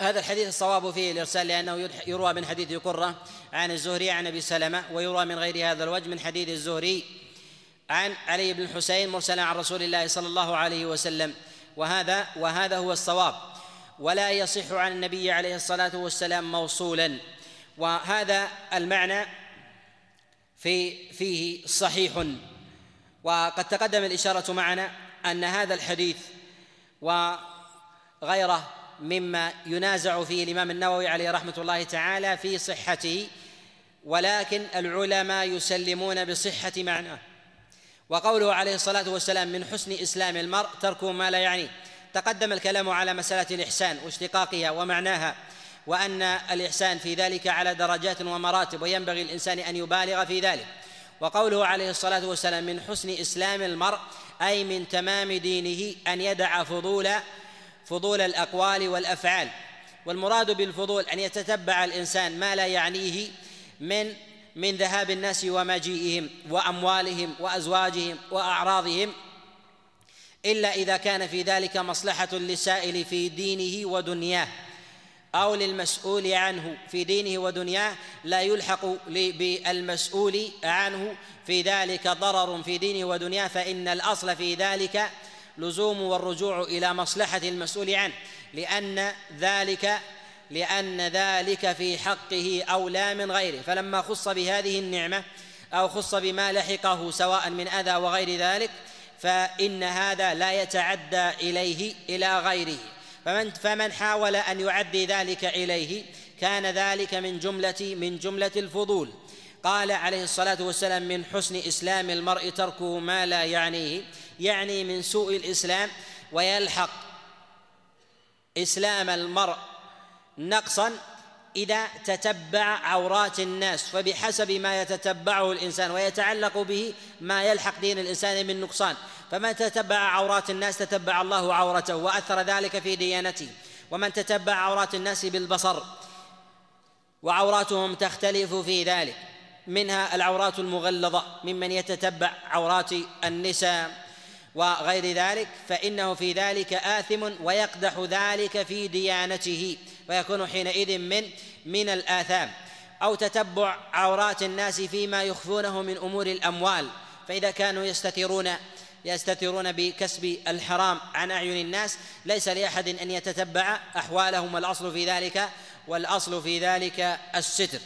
هذا الحديث الصواب فيه الإرسال لأنه يروى من حديث قرة عن الزهري عن أبي سلمة ويروى من غير هذا الوجه من حديث الزهري عن علي بن الحسين مرسلا عن رسول الله صلى الله عليه وسلم. وهذا وهذا هو الصواب. ولا يصح عن النبي عليه الصلاة والسلام موصولا. وهذا المعنى في فيه صحيح. وقد تقدم الإشارة معنا أن هذا الحديث وغيره مما ينازع فيه الإمام النووي عليه رحمة الله تعالى في صحته ولكن العلماء يسلمون بصحة معناه. وقوله عليه الصلاة والسلام من حسن إسلام المرء تركه ما لا يعنيه تقدم الكلام على مسألة الإحسان واشتقاقها ومعناها وأن الإحسان في ذلك على درجات ومراتب وينبغي الإنسان أن يبالغ في ذلك. وقوله عليه الصلاة والسلام من حسن إسلام المرء أي من تمام دينه أن يدع فضول فضول الأقوال والأفعال. والمراد بالفضول أن يتتبع الإنسان ما لا يعنيه من من ذهاب الناس ومجيئهم وأموالهم وأزواجهم وأعراضهم إلا إذا كان في ذلك مصلحة للسائل في دينه ودنياه أو للمسؤول عنه في دينه ودنياه لا يلحق بالمسؤول عنه في ذلك ضرر في دينه ودنياه فإن الأصل في ذلك لزوم والرجوع إلى مصلحة المسؤول عنه لأن ذلك لأن ذلك في حقه أولى من غيره. فلما خص بهذه النعمة أو خص بما لحقه سواء من أذى وغير ذلك فإن هذا لا يتعدى إليه إلى غيره. فمن فمن حاول أن يعدي ذلك إليه كان ذلك من جملة من جملة الفضول. قال عليه الصلاة والسلام من حسن إسلام المرء تركه ما لا يعنيه. يعني من سوء الإسلام ويلحق إسلام المرء نقصا إذا تتبع عورات الناس فبحسب ما يتتبعه الإنسان ويتعلق به ما يلحق دين الإنسان من نقصان. فمن تتبع عورات الناس تتبع الله عورته وأثر ذلك في ديانته. ومن تتبع عورات الناس بالبصر وعوراتهم تختلف في ذلك. منها العورات المغلظة ممن يتتبع عورات النساء. وغير ذلك فإنه في ذلك آثم ويقدح ذلك في ديانته ويكون حينئذ من من الآثام. أو تتبع عورات الناس فيما يخفونه من أمور الأموال. فإذا كانوا يستترون يستترون بكسب الحرام عن أعين الناس ليس لأحد أن يتتبع أحوالهم والأصل في ذلك والأصل في ذلك الستر.